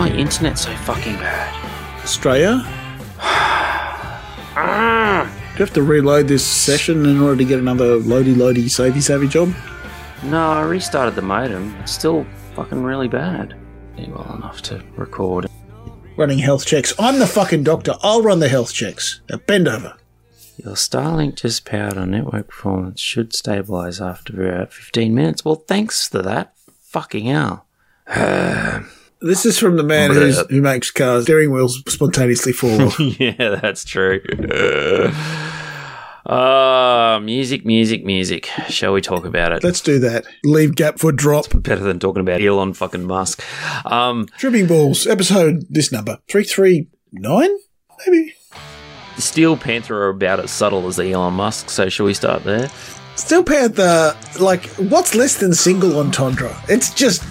My internet so fucking bad? Australia. Ah! Do you have to reload this session in order to get another loady loady savey savey job? No, I restarted the modem. It's still fucking really bad. Yeah, well enough to record. Running health checks. I'm the fucking doctor. I'll run the health checks. Now bend over. Your Starlink just powered on network performance. Should stabilize after about 15 minutes. Well, thanks for that. Fucking hell. This is from the man who's, who makes cars steering wheels spontaneously fall off. yeah, that's true. Ah, music, music, music. Shall we talk about it? Let's do that. Leave gap for drop. Better than talking about Elon fucking Musk. Um, Tripping balls. Episode this number three three nine maybe. the Steel Panther are about as subtle as Elon Musk, so shall we start there? Steel Panther. Like what's less than single entendre? It's just.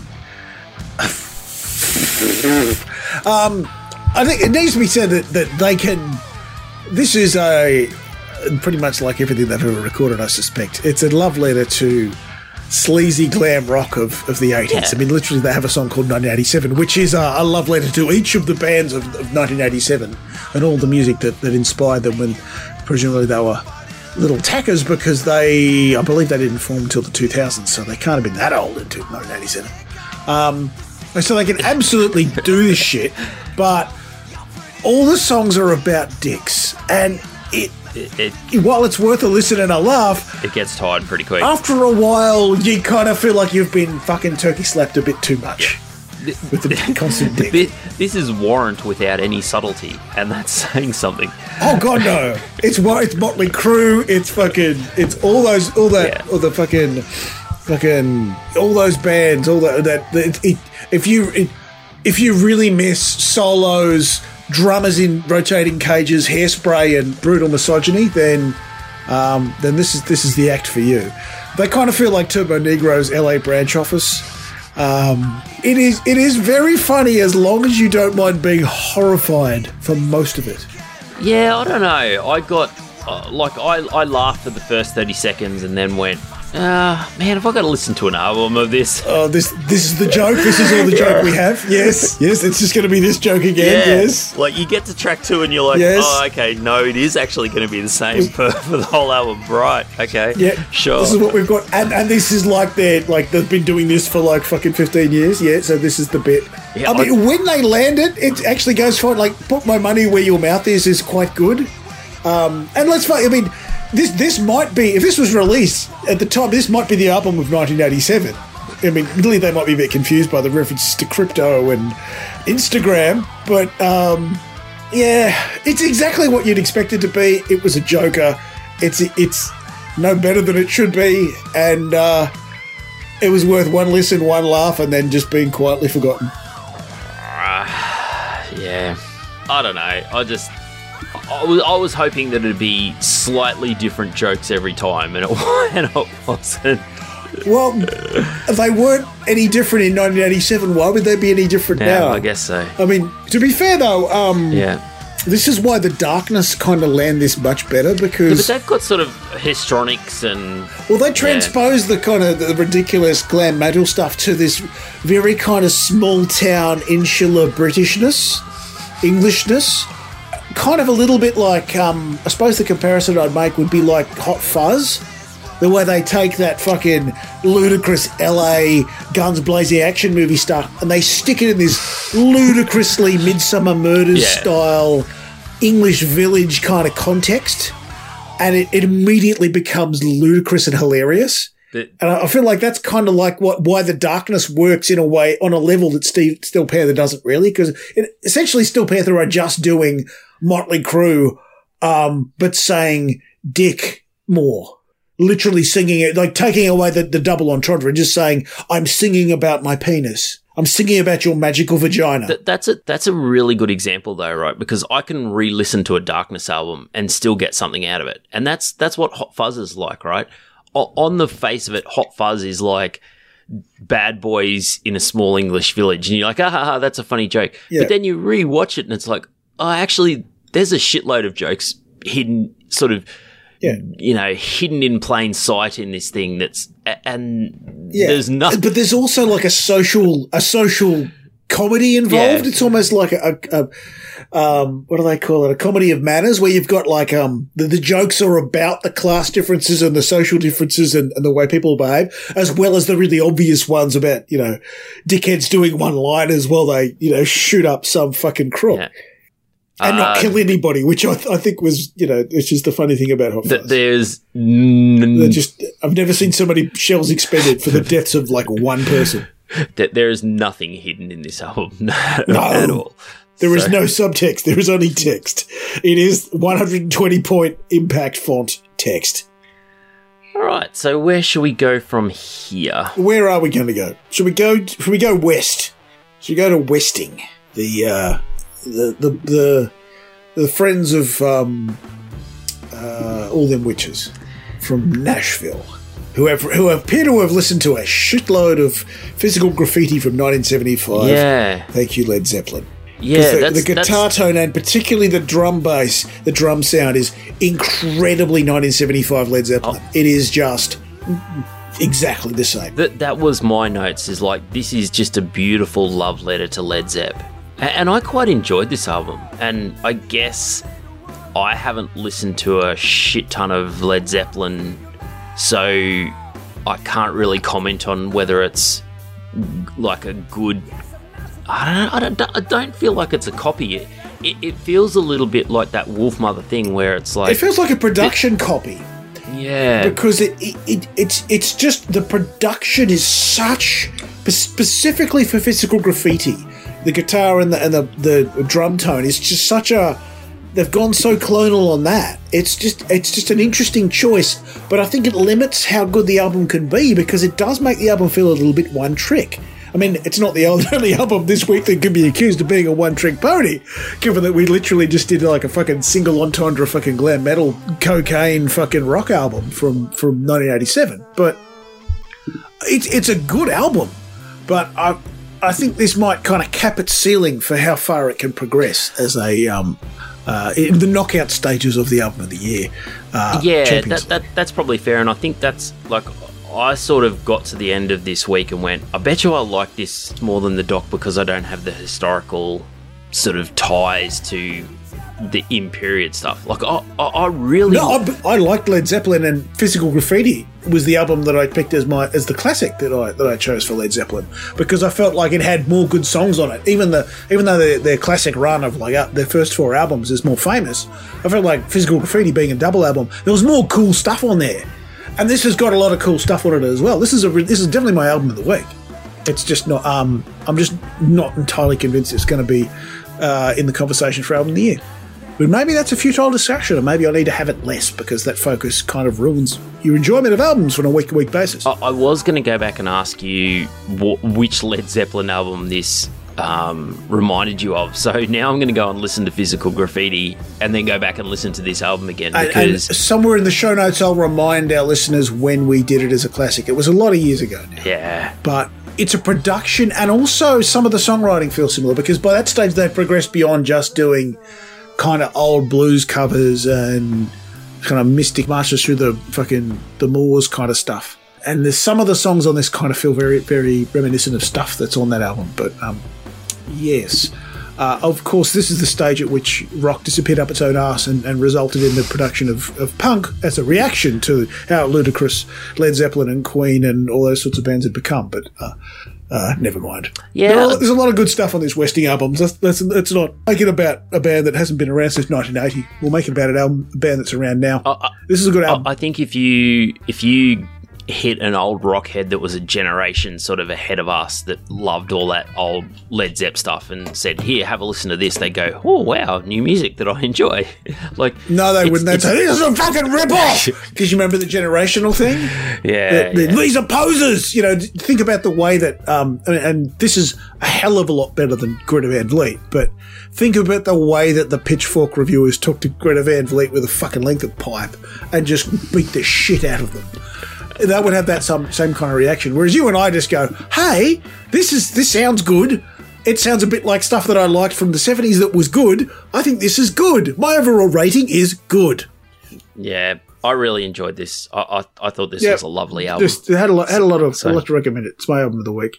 Um, I think it needs to be said that that they can. This is a pretty much like everything they've ever recorded. I suspect it's a love letter to sleazy glam rock of, of the 80s. Yeah. I mean, literally, they have a song called 1987, which is a, a love letter to each of the bands of, of 1987 and all the music that, that inspired them when presumably they were little tackers because they, I believe they didn't form until the 2000s, so they can't have been that old into 1987. Um, so they can absolutely do this shit, but all the songs are about dicks, and it, It, it, while it's worth a listen and a laugh, it gets tired pretty quick. after a while, you kind of feel like you've been fucking turkey slapped a bit too much with the constant dick. Thi- This is Warrant without any subtlety, and that's saying something. Oh god, no! It's it's Motley Crue. It's fucking. It's all those, all that, Yeah. all the fucking, fucking, all those bands. All that. That it, it, if you it, if you really miss solos, drummers in rotating cages, hairspray, and brutal misogyny, then um, then this is this is the act for you. They kind of feel like Turbonegro's LA branch office. Um, it is it is very funny as long as you don't mind being horrified for most of it. Yeah, I don't know. I got uh, like I I laughed for the first thirty seconds and then went, ah, man, if I got to listen to an album of this, Oh, this this is the joke. This is all the joke we have. Yes, yes. It's just going to be this joke again. Yes. Like you get to track two and you're like, Yes. oh, okay, no, it is actually going to be the same for, for the whole album, right? Okay, Yeah. sure. This is what we've got, and and this is like they're like they've been doing this for like fucking fifteen years. Yeah. So this is the bit. Yeah, I mean, when they land it, it actually goes fine. Like, put my money where your mouth is is quite good. Um, and let's face. I mean, this this might be if this was released at the time. This might be the album of 1987. I mean, really, they might be a bit confused by the references to crypto and Instagram, but um, yeah, it's exactly what you'd expect it to be. It was a joker. It's it's no better than it should be, and uh, it was worth one listen, one laugh, and then just being quietly forgotten. Yeah, I don't know. I just. I was, I was hoping that it'd be slightly different jokes every time, and it, and it wasn't. Well, they weren't any different in 1987. Why would they be any different Yeah, now? I guess so. I mean, to be fair though, um, Yeah. this is why the darkness kind of land this much better But because they've got sort of histrionics and well, they transpose the kind of the ridiculous glam metal stuff to this very kind of small town insular Britishness, Englishness. Kind of a little bit like, um, I suppose the comparison I'd make would be like Hot Fuzz. The way they take that fucking ludicrous LA guns blazing action movie stuff and they stick it in this ludicrously Midsomer Murders Yeah. style English village kind of context. And it, it immediately becomes ludicrous and hilarious. But- And I feel like that's kind of like what why the darkness works in a way on a level that Steve Steel Panther doesn't really because essentially Steel Panther are just doing Motley Crue, um, but saying Dick more, literally singing it like taking away the, the double entendre and just saying I'm singing about my penis. I'm singing about your magical vagina. Th- that's a that's a really good example though, right? Because I can re-listen to a Darkness album and still get something out of it, and that's that's what Hot Fuzz is like, right? On the face of it, Hot Fuzz is like bad boys in a small English village, and you're like, ah, ha, ha, that's a funny joke. Yeah. But then you re-watch it, and it's like, oh, actually, there's a shitload of jokes hidden, sort of. Yeah. You know, hidden in plain sight in this thing that's, and Yeah. there's nothing. But there's also like a social a social comedy involved. Yeah. It's almost like a, a, a um, what do they call it? A comedy of manners, where you've got like um, the, the jokes are about the class differences and the social differences and, and the way people behave, as well as the really obvious ones about you know dickheads doing one liners while they you know shoot up some fucking crook. Yeah. And not Uh, kill anybody, which I, th- I think was, you know, it's just the funny thing about Hot th- there's n- just, I've never seen so many shells expended for the deaths of like one person. Th- there is nothing hidden in this album at all. There is So- no subtext. There is only text. It is 120 point impact font text. All right. So where should we go from here? Where are we going to go? Should we go? Should we go west? Should we go to Westing? The uh, the the the, the friends of um, uh, all them witches from Nashville, who have who appear to have listened to a shitload of physical graffiti from 1975. Yeah. Thank you, Led Zeppelin. Yeah. the, the guitar that's- tone and particularly the drum bass, the drum sound is incredibly 1975 Led Zeppelin. Oh. It is just exactly the same. that that was my notes. Is like this is just a beautiful love letter to Led Zepp, A- and I quite enjoyed this album. And I guess I haven't listened to a shit ton of Led Zeppelin, so I can't really comment on whether it's like a good. I don't, I don't, I don't feel like it's a copy. It, it, it feels a little bit like that Wolfmother thing where it's like, It feels like a production copy yeah, because it, it, it it's it's just the production is such specifically for physical graffiti. The guitar and the and the, the drum tone is just such a they've gone so clonal on that. It's just it's just an interesting choice, but I think it limits how good the album can be because it does make the album feel a little bit one trick. I mean, it's not the only album this week that could be accused of being a one trick pony, given that we literally just did like a fucking single entendre fucking glam metal cocaine fucking rock album from from 1987. But it's it's a good album, but I I think this might kind of cap its ceiling for how far it can progress as a um uh, in the knockout stages of the album of the year. Uh, yeah, that, that that's probably fair, and I think that's like I sort of got to the end of this week and went, I bet you I like this more than the doc because I don't have the historical sort of ties to the in period stuff. Like I, I, I really No, I, I liked Led Zeppelin and Physical Graffiti was the album that I picked as my as the classic that I that I chose for Led Zeppelin because I felt like it had more good songs on it. Even the even though their, their classic run of like uh, their first four albums is more famous, I felt like Physical Graffiti being a double album, there was more cool stuff on there, and this has got a lot of cool stuff on it as well. This is a this is definitely my album of the week. It's just not um I'm just not entirely convinced it's going to be uh, in the conversation for album of the year. But maybe that's a futile distraction, or maybe I need to have it less because that focus kind of ruins your enjoyment of albums on a week to week basis. I, I was going to go back and ask you wh- which Led Zeppelin album this um, reminded you of. So now I'm going to go and listen to Physical Graffiti and then go back and listen to this album again And, and because somewhere in the show notes, I'll remind our listeners when we did it as a classic. It was a lot of years ago now. yeah, But it's a production, and also some of the songwriting feels similar because by that stage they've progressed beyond just doing kind of old blues covers and kind of mystic marches through the fucking the moors kind of stuff. And there's some of the songs on this kind of feel very, very reminiscent of stuff that's on that album. But um, yes, uh, of course, this is the stage at which rock disappeared up its own arse and, and resulted in the production of, of punk as a reaction to how ludicrous Led Zeppelin and Queen and all those sorts of bands had become. But uh, uh, never mind. Yeah. There are- there's a lot of good stuff on this Westing album. Let's, let's, let's not make it about a band that hasn't been around since 1980. We'll make it about an album, a band that's around now. I- this is a good I, album. I think if you if you hit an old rock head that was a generation sort of ahead of us that loved all that old Led Zepp stuff and said, "Here, have a listen to this," they go, "Oh wow, new music that I enjoy." like, no, they wouldn't. They'd say, this is a fucking rip-off! Because you remember the generational thing? yeah, The- the- yeah. These are posers. You know, think about the way that, um, and, and this is a hell of a lot better than Greta Van Fleet, but think about the way that the Pitchfork reviewers took to Greta Van Fleet with a fucking length of pipe and just beat the shit out of them. That would have that some same kind of reaction. Whereas you and I just go, "Hey, this is this sounds good." It sounds a bit like stuff that I liked from the 70s that was good. I think this is good. My overall rating is good. yeah. I really enjoyed this. I I, I thought this Yeah. was a lovely album. Just had a lot, had a lot of So- a lot to recommend it. It's my album of the week.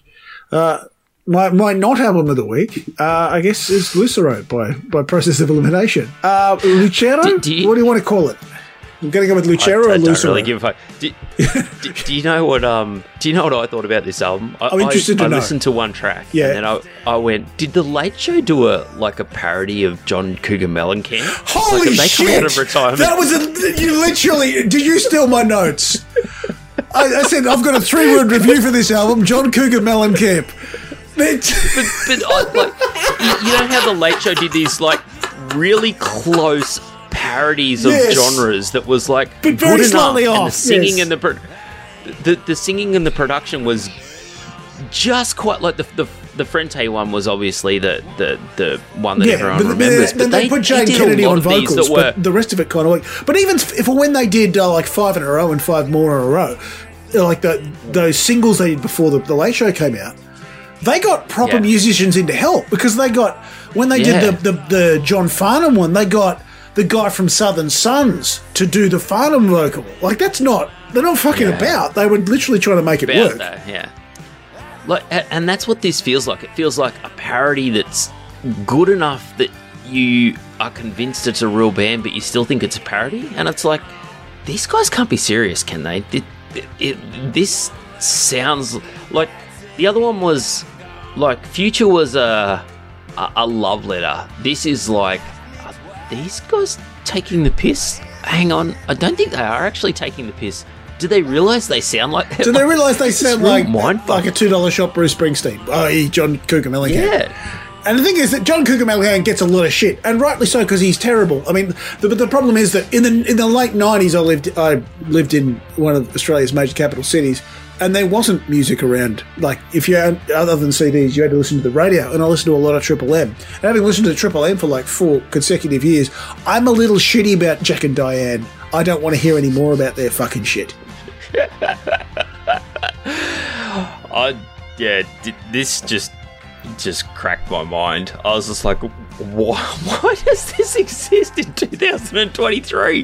Uh, my, my not album of the week, uh, I guess, is Lucero by by process of elimination. Uh, Lucero, Do- do you- what do you want to call it? I'm going to go with Lucero I, I or don't Lucero. really give a fuck. Do, do, do you know what? Um, do you know what I thought about this album? I, I'm interested I, to know. I listened to one track, Yeah. and then I, I went, "Did the Late Show do a like a parody of John Cougar Mellencamp? Holy like, they shit! come out of retirement? That was a you literally. Did you steal my notes? I, I said I've got a three word review for this album. John Cougar Mellencamp. But but like, you, you know how the Late Show did these like really close parodies of Yes. genres that was like But very good enough, slightly and the singing yes. and the, pro- the the singing and the production was just quite like the the. The Frente one was obviously the, the, the one that everyone but, remembers. but, But, they, put Jane Kennedy on vocals, that were, but the rest of it kind of worked. But even if when they did uh, like five in a row and five more in a row, uh, like the, those singles they did before the, the Late Show came out, they got proper Yeah. musicians in to help because they got when they Yeah. did the, the the John Farnham one, they got the guy from Southern Sons to do the Farnham vocal. Like that's not they're not fucking Yeah. about. They were literally trying to make it about work. that, yeah. Like, and that's what this feels like. It feels like a parody that's good enough that you are convinced it's a real band, but you still think it's a parody. And it's like, these guys can't be serious, can they? It, it, this sounds like the other one was like Future was a a, a love letter. This is like, these guys taking the piss? Hang on, I don't think they are actually taking the piss. Do they realize they sound like? Do they realise they sound like like a two dollar shop Bruce Springsteen? Oh, John Cougar Mellencamp. Yeah. And the thing is that John Cougar Mellencamp gets a lot of shit, and rightly so because he's terrible. I mean, the, but the problem is that in the in the late nineties, I lived I lived in one of Australia's major capital cities, and there wasn't music around. Like if you had, other than CDs, you had to listen to the radio, and I listened to a lot of Triple M. And having listened to Triple M for like four consecutive years, I'm a little shitty about Jack and Diane. I don't want to hear any more about their fucking shit. I yeah, this just just cracked my mind. I was just like, why, why does this exist in 2023?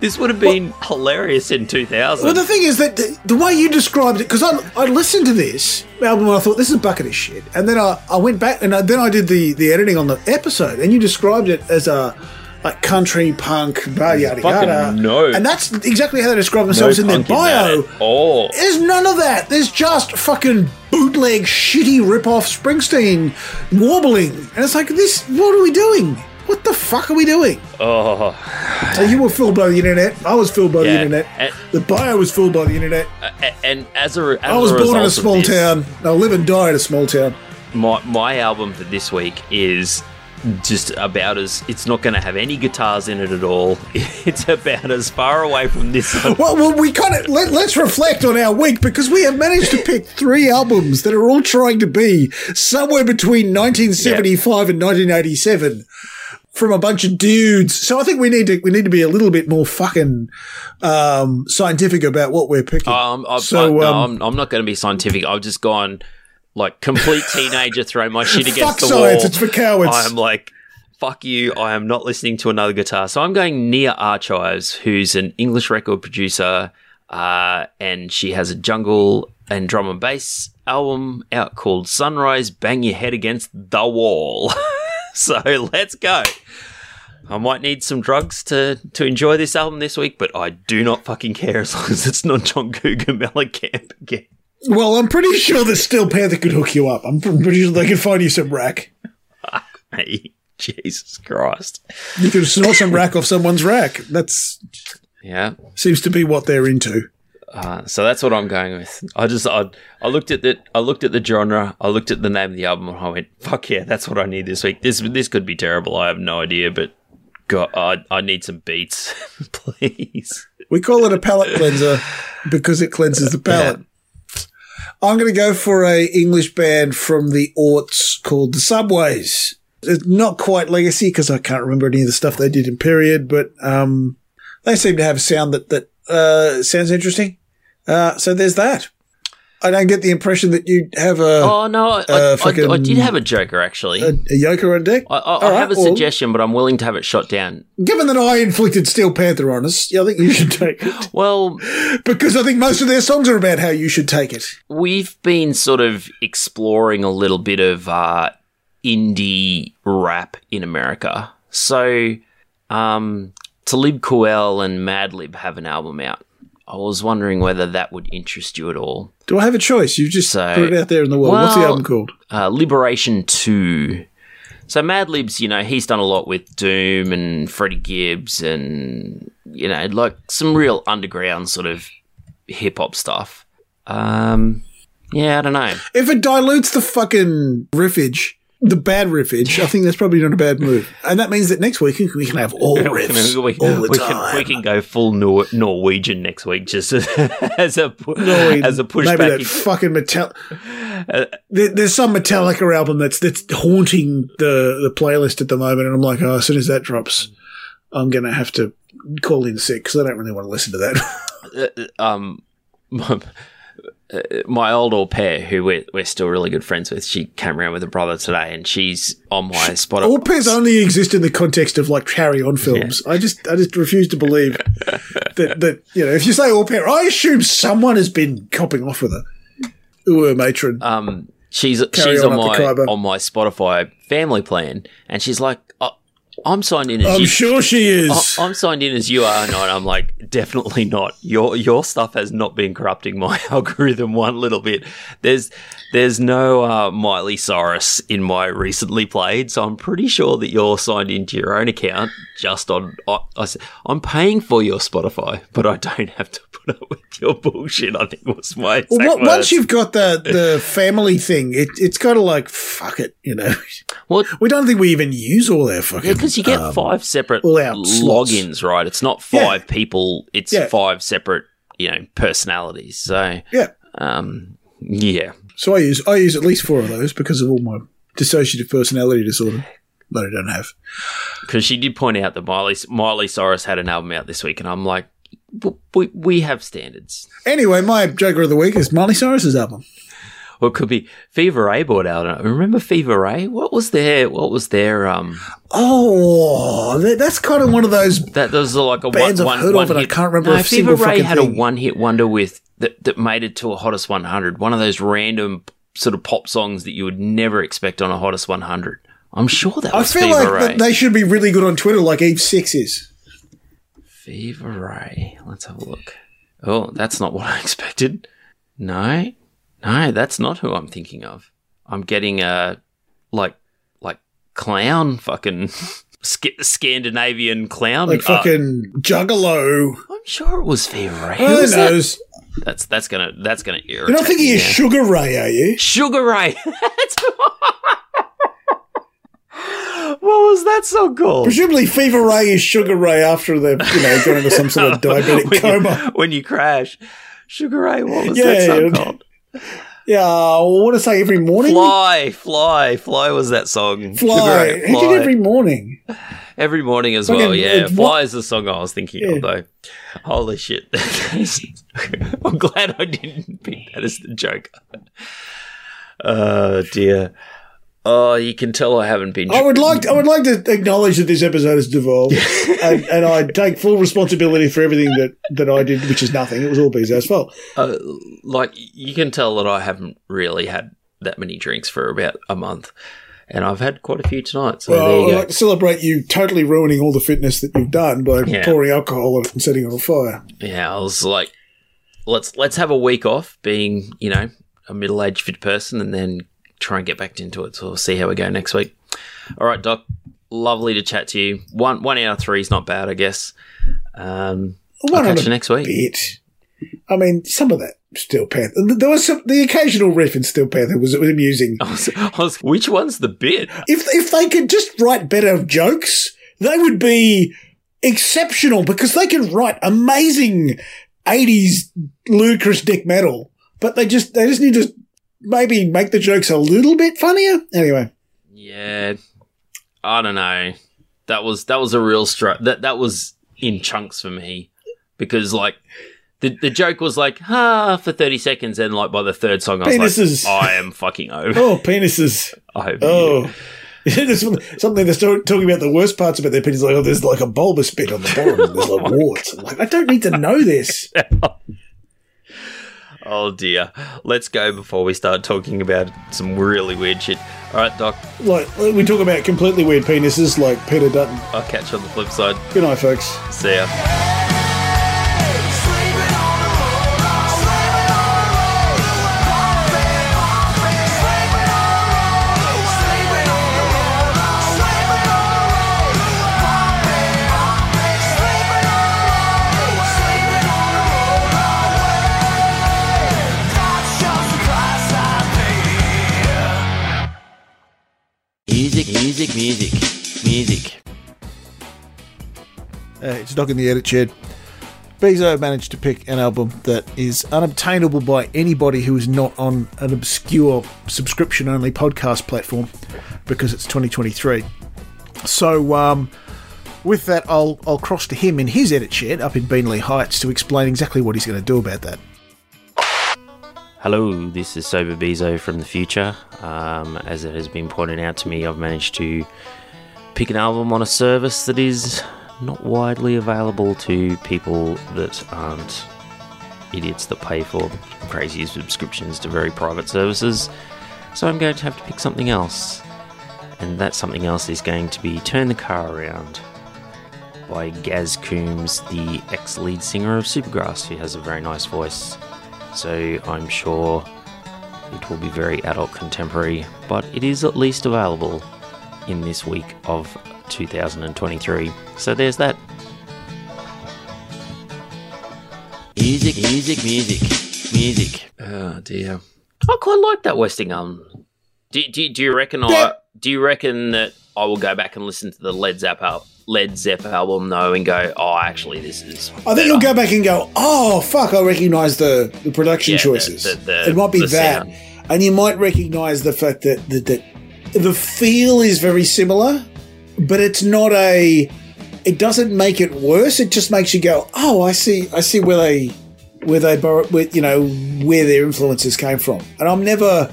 This would have been hilarious in 2000. Well, the thing is that the, the way you described it, because I, I listened to this album and I thought this is a bucket of shit, and then I, I went back and I, then I did the, the editing on the episode, and you described it as a like country punk, yada yada yada. no. and that's exactly how they describe no themselves in their punk in bio. that. There's none of that. There's just fucking bootleg, shitty rip-off Springsteen warbling, and it's like this. What are we doing? What the fuck are we doing? Oh, So you were fooled by the internet. I was fooled by the internet. and- the bio was fooled by the internet. a- and as a, as I was a born in a small this, town. I live and die in a small town. My my album for this week is just about as it's not going to have any guitars in it at all. It's about as far away from this. Well, well we kind of let, let's reflect on our week because we have managed to pick three albums that are all trying to be somewhere between 1975 and 1987 from a bunch of dudes. So I think we need to we need to be a little bit more fucking um, scientific about what we're picking. Um, I, So, I, no, um, I'm, I'm not going to be scientific. I've just gone like complete teenager, throw my shit against Fuck the science, wall. it's for cowards. I'm like, fuck you. I am not listening to another guitar. So I'm going Nia Archives, who's an English record producer, uh, and she has a jungle and drum and bass album out called Sunrise. Bang your head against the wall. so let's go. I might need some drugs to, to enjoy this album this week, but I do not fucking care as long as it's not John Cougar Mellencamp again. Well, I'm pretty sure that Steel Panther could hook you up. I'm pretty sure they could find you some rack. Jesus Christ. You could snort some rack off someone's rack. That's Yeah. seems to be what they're into. Uh, so that's what I'm going with. I just I, I looked at the I looked at the genre, I looked at the name of the album, and I went, "Fuck yeah, that's what I need this week." This this could be terrible. I have no idea, but God, I I need some beats, please. We call it a palate cleanser because it cleanses the palate. I'm going to go for a English band from the aughts called the Subways. It's not quite legacy because I can't remember any of the stuff they did in period, but um, they seem to have a sound that that uh, sounds interesting. Uh, so there's that. I don't get the impression that you have a, Oh no, I, fucking- I, I did have a joker actually. a, a yoker on deck. I, I, I right, have a well- suggestion, but I'm willing to have it shot down. Given that I inflicted Steel Panther on us, yeah, I think you should take it. Well, Because I think most of their songs are about how you should take it. we've been sort of exploring a little bit of uh, indie rap in America. So, um, Talib Kweli and Madlib have an album out. I was wondering whether that would interest you at all. Do I have a choice? You just So- put it out there in the world. What's the album called? Uh, Liberation 2. So Madlib's, you know, he's done a lot with Doom and Freddie Gibbs and, you know, like some real underground sort of hip hop stuff. Um, yeah, I don't know. If it dilutes the fucking riffage, the bad riffage, I think that's probably not a bad move. And that means that next week we can have all riffs we, all the we time. Can, we can go full Nor- Norwegian next week just as, as a Maybe as a Maybe pushback. that fucking metal. there, there's some Metallica album that's that's haunting the the playlist at the moment, and I'm like, oh, as soon as that drops, I'm gonna have to call in sick because I don't really want to listen to that. um, my, uh, my old au pair, who we're, we're still really good friends with, she came around with her brother today, and she's on my Spotify. All pairs only exist in the context of like carry on films. I just I just refuse to believe that that you know if you say all pair, I assume someone has been copping off with her. Ooh, matron. um, she's Carry she's on on, my on my Spotify family plan, and she's like, "I'm signed in as I'm you." sure she is. I- I'm signed in as you are, and I'm like, definitely not. Your your stuff has not been corrupting my algorithm one little bit. There's there's no uh, Miley Cyrus in my recently played, so I'm pretty sure that you're signed into your own account just on. I, I, I'm paying for your Spotify, but I don't have to put up with your bullshit. I think was my Well, words. once you've got the the family thing, it, it's kind of like fuck it, you know. well, We don't think we even use all our fucking. Because you get um, five separate our slots. logins, right? It's not Yeah. five people; it's Yeah. five separate, you know, personalities. So, Yeah. um, yeah, So I use I use at least four of those because of all my dissociative personality disorder that I don't have. because she did point out that Miley Miley Cyrus had an album out this week, and I'm like, we we have standards. Anyway, my Joker of the week is Miley Cyrus's album. Or it could be Fever Ray brought out. Remember Fever Ray? What was their What was their um? Oh, that's kind of one of those. That was like a Bands one, I've heard one of, and I hit. can't remember No, a Fever Ray had thing. a one hit wonder with that that made it to a hottest 100. One of those random sort of pop songs that you would never expect on a hottest 100. I'm sure that I was feel Fever like Ray. they should be really good on Twitter, like Eve Six is. Fever Ray. Let's have a look. Oh, that's not what I expected. No, no, that's not who I'm thinking of. I'm getting a like like clown fucking Sc- Scandinavian clown. Like uh, fucking Juggalo. I'm sure it was Fever Ray. Who was that? knows? That's that's gonna that's gonna irritate. You're not thinking of. Sugar Ray, are you? Sugar Ray. what was that song called? Presumably, Fever Ray is Sugar Ray after they've you know gone into some sort of diabetic when coma. You, when you crash, Sugar Ray. What was Yeah, that song yeah. called? Yeah, I want to say every morning. Fly, fly, fly was that song. Fly. Fly. did every morning? Every morning as well. Yeah, fly what- is the song I was thinking Yeah. of though. Holy shit! I'm glad I didn't pick that as the joke. Oh dear. Oh, you can tell I haven't been. I would like I would like to acknowledge that this episode has devolved, and, and I take full responsibility for everything that, that I did, which is nothing. It was all Beeso's fault. uh, like you can tell that I haven't really had that many drinks for about a month, and I've had quite a few tonight. So there Well, you I'd go. like to celebrate you totally ruining all the fitness that you've done by Yeah. pouring alcohol on it and setting it on fire. Yeah, I was like, let's let's have a week off, being you know a middle aged fit person, and then try and get back into it. So we'll see how we go next week. All right, Doc. Lovely to chat to you. One one out of three is not bad, I guess. Um, I'll catch you next week. bit. I mean, some of that Steel Panther. There was some, the occasional riff in Steel Panther was, was amusing. I was, I was, which one's the bit? If if they could just write better jokes, they would be exceptional because they can write amazing eighties ludicrous dick metal. But they just they just need to maybe make the jokes a little bit funnier. Anyway, Yeah, I don't know. That was that was a real struggle. That that was in chunks for me because like the, the joke was like, ah, for 30 seconds. And like by the third song, I was Penises. like, I am fucking over. Oh, penises. over Oh. you. There's something something they're still talking about the worst parts about their penis. Like, oh, there's like a bulbous bit on the bottom. and There's like warts. I'm like, I don't need to know this. Oh dear. Let's go before we start talking about some really weird shit. All right, Doc, Like, we talk about completely weird penises, like Peter Dutton. I'll catch you on the flip side. Good night, folks. See ya. Uh, it's Doc in the edit shed. Beeso managed to pick an album that is unobtainable by anybody who is not on an obscure subscription only podcast platform because it's 2023. So, um, with that, I'll, I'll cross to him in his edit shed up in Beanley Heights to explain exactly what he's going to do about that. Hello, this is Sober Beeso from the future. Um, as it has been pointed out to me, I've managed to pick an album on a service that is not widely available to people that aren't idiots that pay for crazy subscriptions to very private services. So I'm going to have to pick something else. And that something else is going to be Turn the Car Around by Gaz Coombes, the ex lead singer of Supergrass, who has a very nice voice so I'm sure it will be very adult contemporary, but it is at least available in this week of 2023. So there's that. Music, music, music, music. Oh dear. I quite like that Westingham. Um, do, do, do you reckon I do you reckon that I will go back and listen to the Led Zepp al- Led Zepp album though and go, oh actually this is I think you'll go back and go, oh, fuck, I recognise the, the production Yeah, choices. the- the- it might be that. sound. And you might recognise the fact that, that, that the feel is very similar, but it's not a. It doesn't make it worse. It just makes you go, oh, I see. I see where they, where they, where, you know, where their influences came from. And I'm never.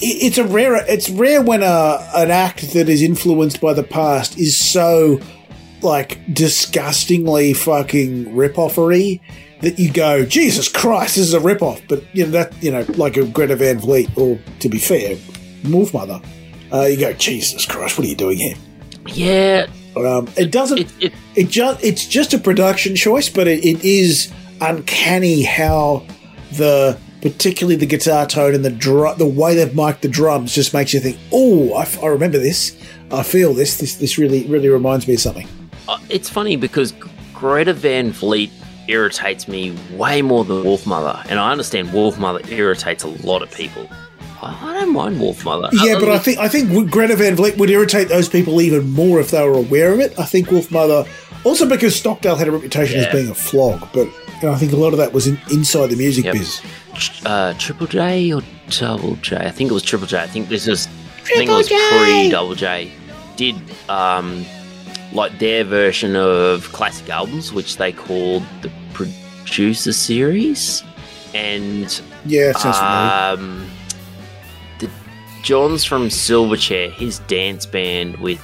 It's a rare. It's rare when a an act that is influenced by the past is so like disgustingly fucking rip-offery that you go, Jesus Christ, this is a rip-off. But you know that you know, like a Greta Van Fleet, or to be fair, Wolfmother. Uh, you go, Jesus Christ, what are you doing here? Yeah, Um, it doesn't. it, it It just it's just a production choice, but it, it is uncanny how the particularly the guitar tone and the drum, the way they've mic'd the drums just makes you think, oh, I, f- I remember this. I feel this. This this really really reminds me of something. Uh, it's funny because Greta Van Fleet irritates me way more than Wolfmother, and I understand Wolfmother irritates a lot of people. I I don't mind Wolfmother. Yeah, Uh, but I think I think Greta Van Fleet would irritate those people even more if they were aware of it. I think Wolfmother, also because Stockdale had a reputation Yeah. as being a flog, but you know, I think a lot of that was in, inside the music Yep. biz. uh, Triple J or Double J? I think it was Triple J. I think this is. I think it was pre Double J. Did um, like their version of classic albums, which they called the Producer Series, and Yeah, sounds familiar. John's from Silverchair, his dance band with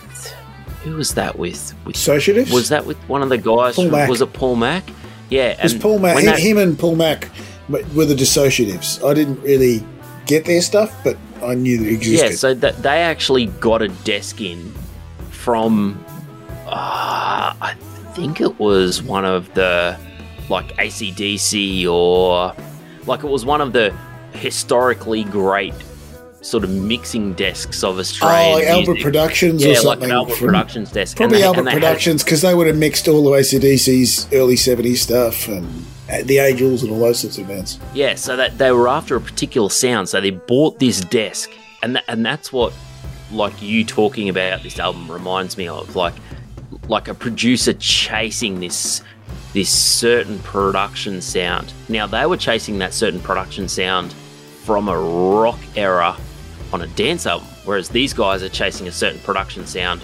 who was that with? with Dissociatives was that with one of the guys? Paul from, was it Paul Mac? Yeah, It was Paul Mac. when Him, that- him and Paul Mac were the dissociatives. I didn't really get their stuff, but I knew they existed. Yeah, so that they actually got a desk in from, uh, I think it was one of the like ACDC or like it was one of the historically great sort of mixing desks of oh, Australian like Albert music. Productions or yeah, something. like an Albert Productions desk. Probably they, Albert and they had- Productions because they would have mixed all the ACDC's early 70s stuff and the Angels and all those sorts of bands. Yeah, so that they were after a particular sound, so they bought this desk, and that, and that's what like you talking about this album reminds me of, like like a producer chasing this this certain production sound. Now they were chasing that certain production sound from a rock era on a dance album, whereas these guys are chasing a certain production sound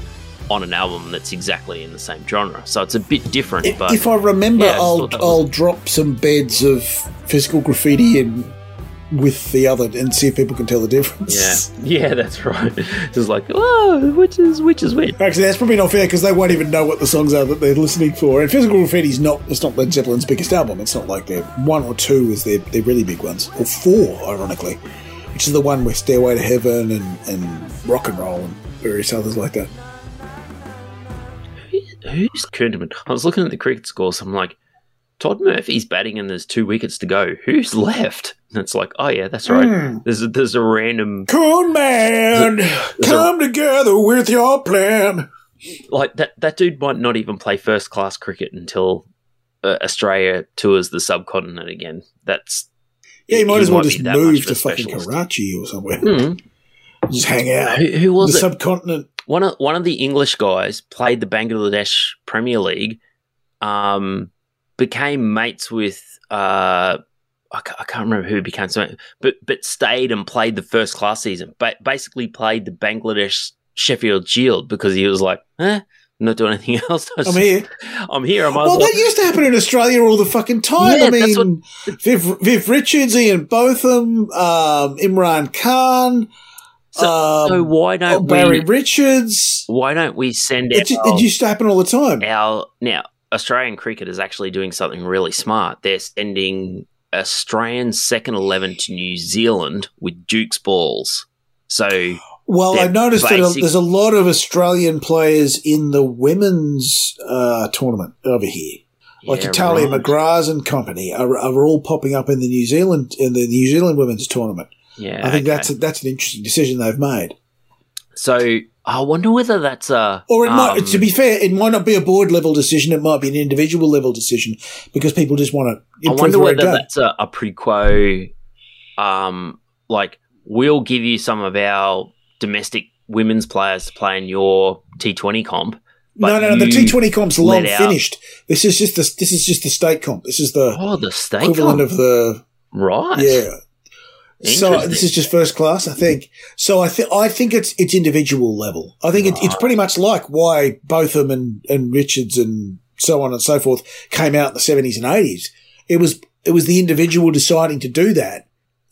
on an album that's exactly in the same genre. So it's a bit different. If, but if I remember, Yeah, I I'll that was- I'll drop some beds of physical graffiti in with the other and see if people can tell the difference. yeah, yeah, that's right. Just like, oh, which is which is which? Actually, that's probably not fair because they won't even know what the songs are that they're listening for. And Physical Graffiti's not it's not Led Zeppelin's biggest album. It's not like their one or two is their, their really big ones, or four, ironically, which is the one with Stairway to Heaven and, and Rock and Roll and various others like that. Who's Kuhnemann? I was looking at the cricket scores. I'm like, Todd Murphy's batting and there's two wickets to go. Who's left? And it's like, oh yeah, that's right. Hmm. There's a, there's a random Cool man, come together with your plan. like that. That dude might not even play first class cricket until uh, Australia tours the subcontinent again. That's Yeah, you might he as well might just move to fucking. Karachi or somewhere. Hmm. Just hang out. Who, who The was it? subcontinent. one of one of the English guys played the Bangladesh Premier League, um, became mates with uh, I, ca- I can't remember who became so, but but stayed and played the first class season. But basically played the Bangladesh Sheffield Shield because he was like, eh, I'm not doing anything else. I I'm just- here. I'm here. I might Well, well. that used to happen in Australia all the fucking time. Yeah, I mean, Viv, Viv Richards, Ian Botham, um, Imran Khan, So, um, so why oh, don't Barry we? Richards. Why don't we send It, our, it used to happen all the time. our now Australian cricket is actually doing something really smart. They're sending Australian second eleven to New Zealand with Duke's balls. So Well, I've noticed that there's a lot of Australian players in the women's uh, tournament over here. Like yeah, Tahlia right. McGrath and company are, are all popping up in the New Zealand in the New Zealand women's tournament. Yeah, I think okay. that's a, that's an interesting decision they've made. so. I wonder whether that's a Or it might, um, to be fair, it might not be a board level decision. It might be an individual level decision because people just want to I wonder whether that's a, a pre quo. Um, like we'll give you some of our domestic women's players to play in your T Twenty comp. No, no, no. The T Twenty comp's long finished. This is just the this is just the state comp. This is the Oh, the state equivalent comp. of the right. yeah. So this is just first class, I think. So I think I think it's it's individual level. I think it, it's pretty much like why Botham and and Richards and so on and so forth came out in the seventies and eighties. It was it was the individual deciding to do that.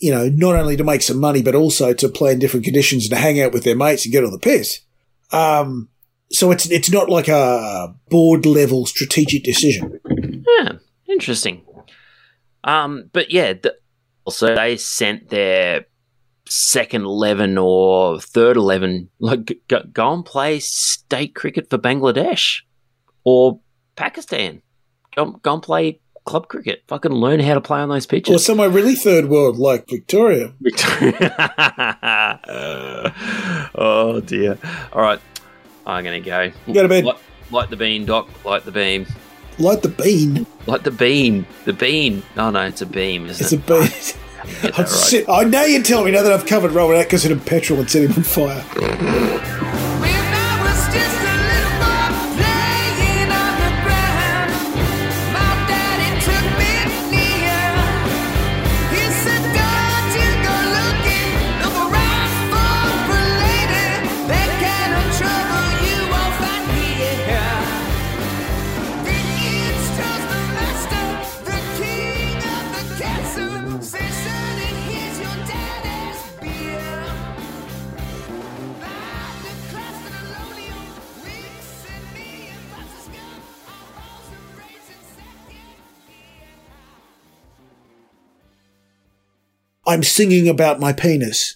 You know, not only to make some money, but also to play in different conditions and to hang out with their mates and get on the piss. Um, so it's it's not like a board level strategic decision. Yeah, interesting. Um, but yeah, the, also they sent their second eleven or third eleven. Like, go, go and play state cricket for Bangladesh or Pakistan. Go, go and play club cricket. Fucking learn how to play on those pitches. Or somewhere really third world like Victoria. Victoria. oh dear. All right, I'm gonna go. Go to bed. Light, light the bean, Doc. Light the beam. Light the bean. Light the bean. The bean. Oh no, it's a beam, isn't It's a it? bean. Get that I right. sit- I oh, know you're telling me now that I've covered Robert Atkinson in petrol and set him on fire. I'm singing about my penis.